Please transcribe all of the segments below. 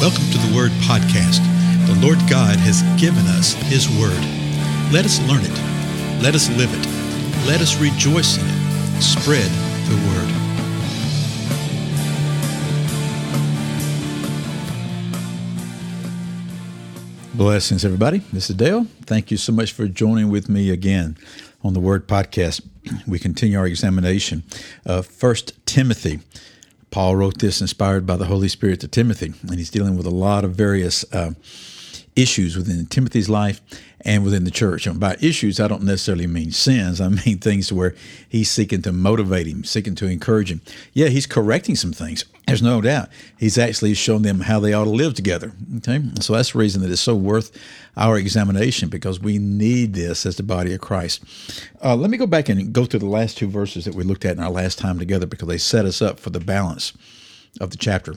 Welcome to the Word Podcast. The Lord God has given us His Word. Let us learn it. Let us live it. Let us rejoice in it. Spread the Word. Blessings, everybody. This is Dale. Thank you so much for joining with me again on the Word Podcast. We continue our examination of First Timothy. Paul wrote this inspired by the Holy Spirit to Timothy, and he's dealing with a lot of various uh, issues within Timothy's life and within the church. And by issues, I don't necessarily mean sins. I mean things where he's seeking to motivate him, seeking to encourage him. Yeah, he's correcting some things. There's no doubt. He's actually shown them how they ought to live together. Okay, so that's the reason that it's so worth our examination because we need this as the body of Christ. Uh, let me go back and go through the last two verses that we looked at in our last time together because they set us up for the balance of the chapter.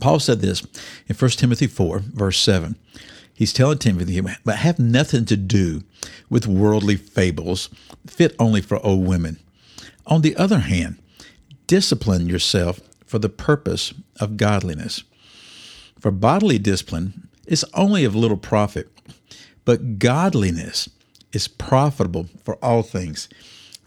Paul said this in 1 Timothy 4, verse 7. He's telling Timothy, but have nothing to do with worldly fables fit only for old women. On the other hand, discipline yourself for the purpose of godliness. For bodily discipline is only of little profit, but godliness is profitable for all things,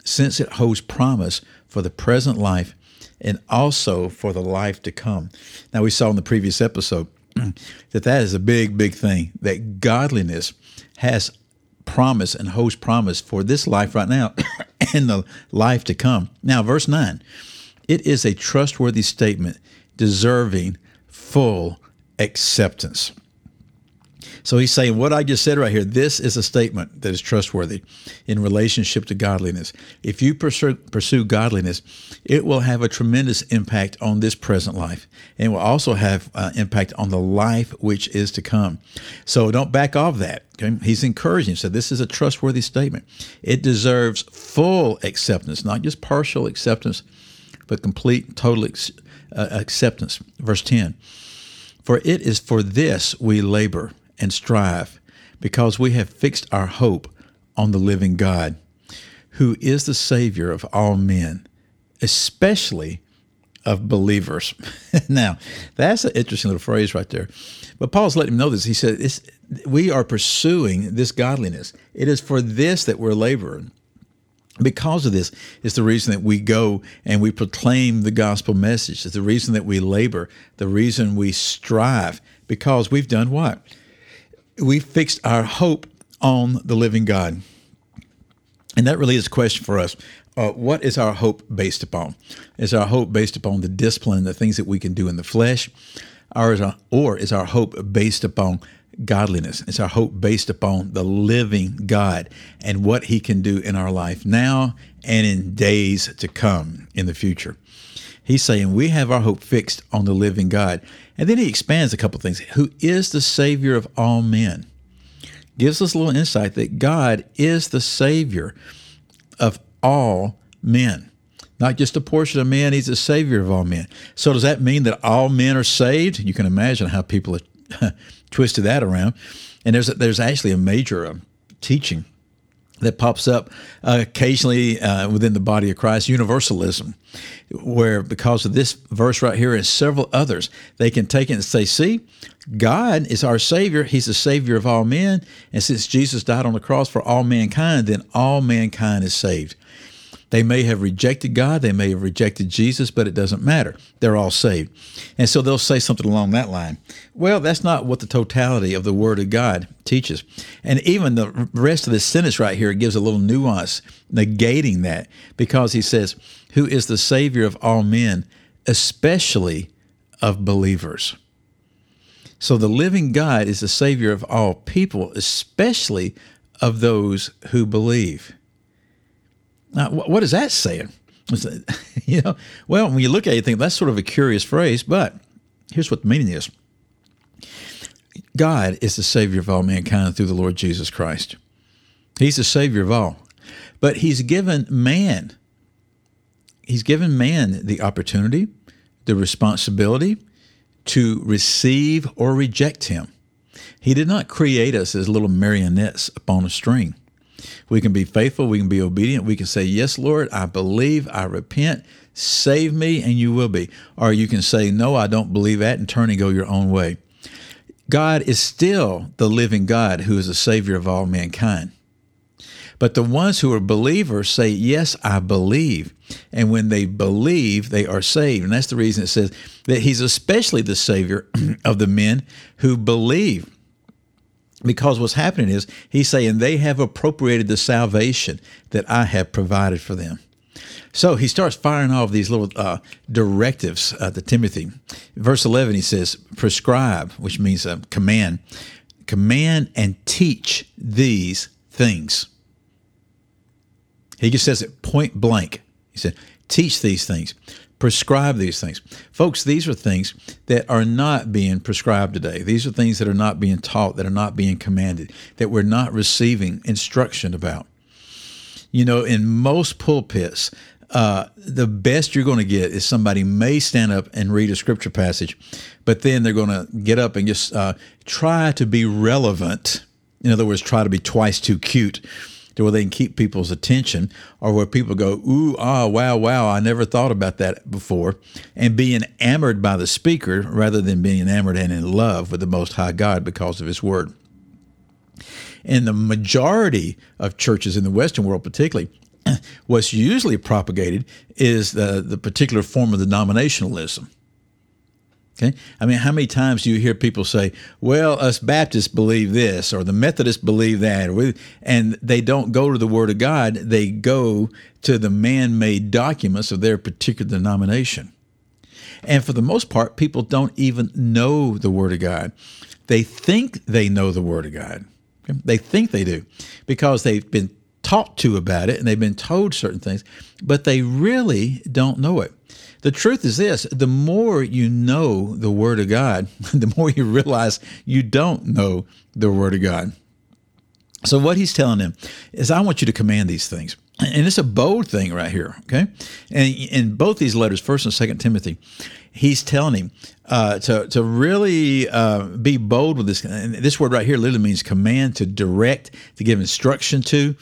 since it holds promise for the present life and also for the life to come. Now, we saw in the previous episode that that is a big, big thing, that godliness has promise and holds promise for this life right now and the life to come. Now, verse 9 it is a trustworthy statement deserving full acceptance. So he's saying what I just said right here, this is a statement that is trustworthy in relationship to godliness. If you pursue, godliness, it will have a tremendous impact on this present life and will also have uh, impact on the life which is to come. So don't back off that. Okay? He's encouraging. So this is a trustworthy statement. It deserves full acceptance, not just partial acceptance, but complete, total ex- uh, acceptance. Verse 10 For it is for this we labor and strive, because we have fixed our hope on the living God, who is the Savior of all men, especially of believers. now, that's an interesting little phrase right there. But Paul's letting him know this. He said, We are pursuing this godliness. It is for this that we're laboring. Because of this is the reason that we go and we proclaim the gospel message. It's the reason that we labor, the reason we strive, because we've done what? We fixed our hope on the living God. And that really is a question for us. Uh, what is our hope based upon? Is our hope based upon the discipline, the things that we can do in the flesh? Or is our, or is our hope based upon godliness? Is our hope based upon the living God and what He can do in our life now and in days to come in the future? He's saying we have our hope fixed on the living God. And then he expands a couple things. Who is the Savior of all men? Gives us a little insight that God is the Savior of all men. Not just a portion of men, He's the Savior of all men. So, does that mean that all men are saved? You can imagine how people have twisted that around. And there's, there's actually a major uh, teaching that pops up uh, occasionally uh, within the body of Christ, universalism, where because of this verse right here and several others, they can take it and say, see, God is our Savior. He's the Savior of all men. And since Jesus died on the cross for all mankind, then all mankind is saved. They may have rejected God, they may have rejected Jesus, but it doesn't matter. They're all saved. And so they'll say something along that line. Well, that's not what the totality of the Word of God teaches. And even the rest of the sentence right here gives a little nuance, negating that, because he says, Who is the Savior of all men, especially of believers. So the living God is the Savior of all people, especially of those who believe. Now, what is that saying? you know, well, when you look at it, you think that's sort of a curious phrase, but here's what the meaning is God is the Savior of all mankind through the Lord Jesus Christ. He's the Savior of all. But He's given man, He's given man the opportunity, the responsibility to receive or reject Him. He did not create us as little marionettes upon a string. We can be faithful. We can be obedient. We can say, Yes, Lord, I believe, I repent, save me, and you will be. Or you can say, No, I don't believe that, and turn and go your own way. God is still the living God who is the Savior of all mankind. But the ones who are believers say, Yes, I believe. And when they believe, they are saved. And that's the reason it says that He's especially the Savior of the men who believe. Because what's happening is He's saying they have appropriated the salvation that I have provided for them. So he starts firing off these little uh, directives uh, to Timothy. Verse 11, he says, prescribe, which means uh, command, command and teach these things. He just says it point blank. He said, teach these things, prescribe these things. Folks, these are things that are not being prescribed today. These are things that are not being taught, that are not being commanded, that we're not receiving instruction about. You know, in most pulpits, uh, the best you're going to get is somebody may stand up and read a scripture passage, but then they're going to get up and just uh, try to be relevant. In other words, try to be twice too cute to where they can keep people's attention or where people go, ooh, ah, wow, wow, I never thought about that before, and be enamored by the speaker rather than being enamored and in love with the Most High God because of His Word. In the majority of churches in the Western world, particularly, what's usually propagated is the, the particular form of denominationalism. Okay. I mean, how many times do you hear people say, well, us Baptists believe this or the Methodists believe that, and they don't go to the Word of God, they go to the man made documents of their particular denomination. And for the most part, people don't even know the Word of God. They think they know the Word of God. They think they do because they've been taught to about it and they've been told certain things, but they really don't know it. The truth is this the more you know the Word of God, the more you realize you don't know the Word of God. So, what he's telling them is, I want you to command these things. And it's a bold thing right here, okay? And in both these letters, First and Second Timothy, he's telling him uh, to to really uh, be bold with this. And this word right here literally means command, to direct, to give instruction to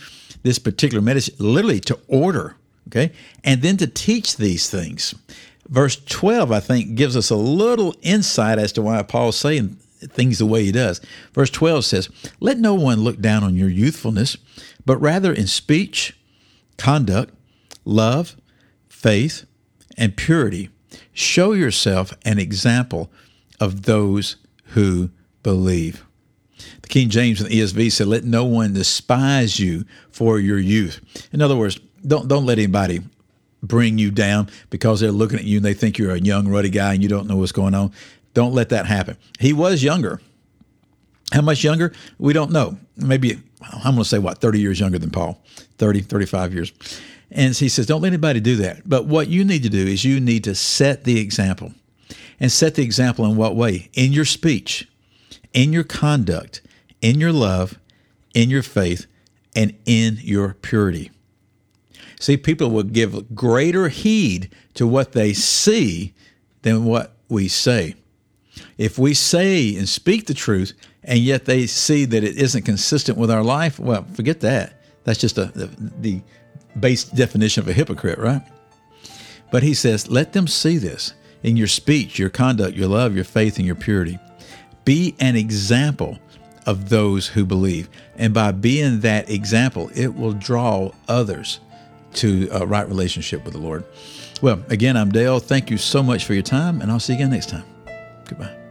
this particular medicine, literally to order, okay? And then to teach these things. Verse 12, I think, gives us a little insight as to why Paul's saying things the way he does. Verse 12 says, Let no one look down on your youthfulness, but rather in speech, conduct, love, faith, and purity, show yourself an example of those who believe. The King James and the ESV said, "Let no one despise you for your youth." In other words, don't don't let anybody bring you down because they're looking at you and they think you're a young, ruddy guy and you don't know what's going on. Don't let that happen. He was younger. How much younger? We don't know. Maybe I'm going to say what 30 years younger than Paul, 30, 35 years. And he says, don't let anybody do that. But what you need to do is you need to set the example. And set the example in what way? In your speech, in your conduct, in your love, in your faith, and in your purity. See, people will give greater heed to what they see than what we say. If we say and speak the truth, and yet they see that it isn't consistent with our life, well, forget that. That's just a, the, the base definition of a hypocrite, right? But he says, let them see this in your speech, your conduct, your love, your faith, and your purity. Be an example of those who believe. And by being that example, it will draw others to a right relationship with the Lord. Well, again, I'm Dale. Thank you so much for your time, and I'll see you again next time. Goodbye.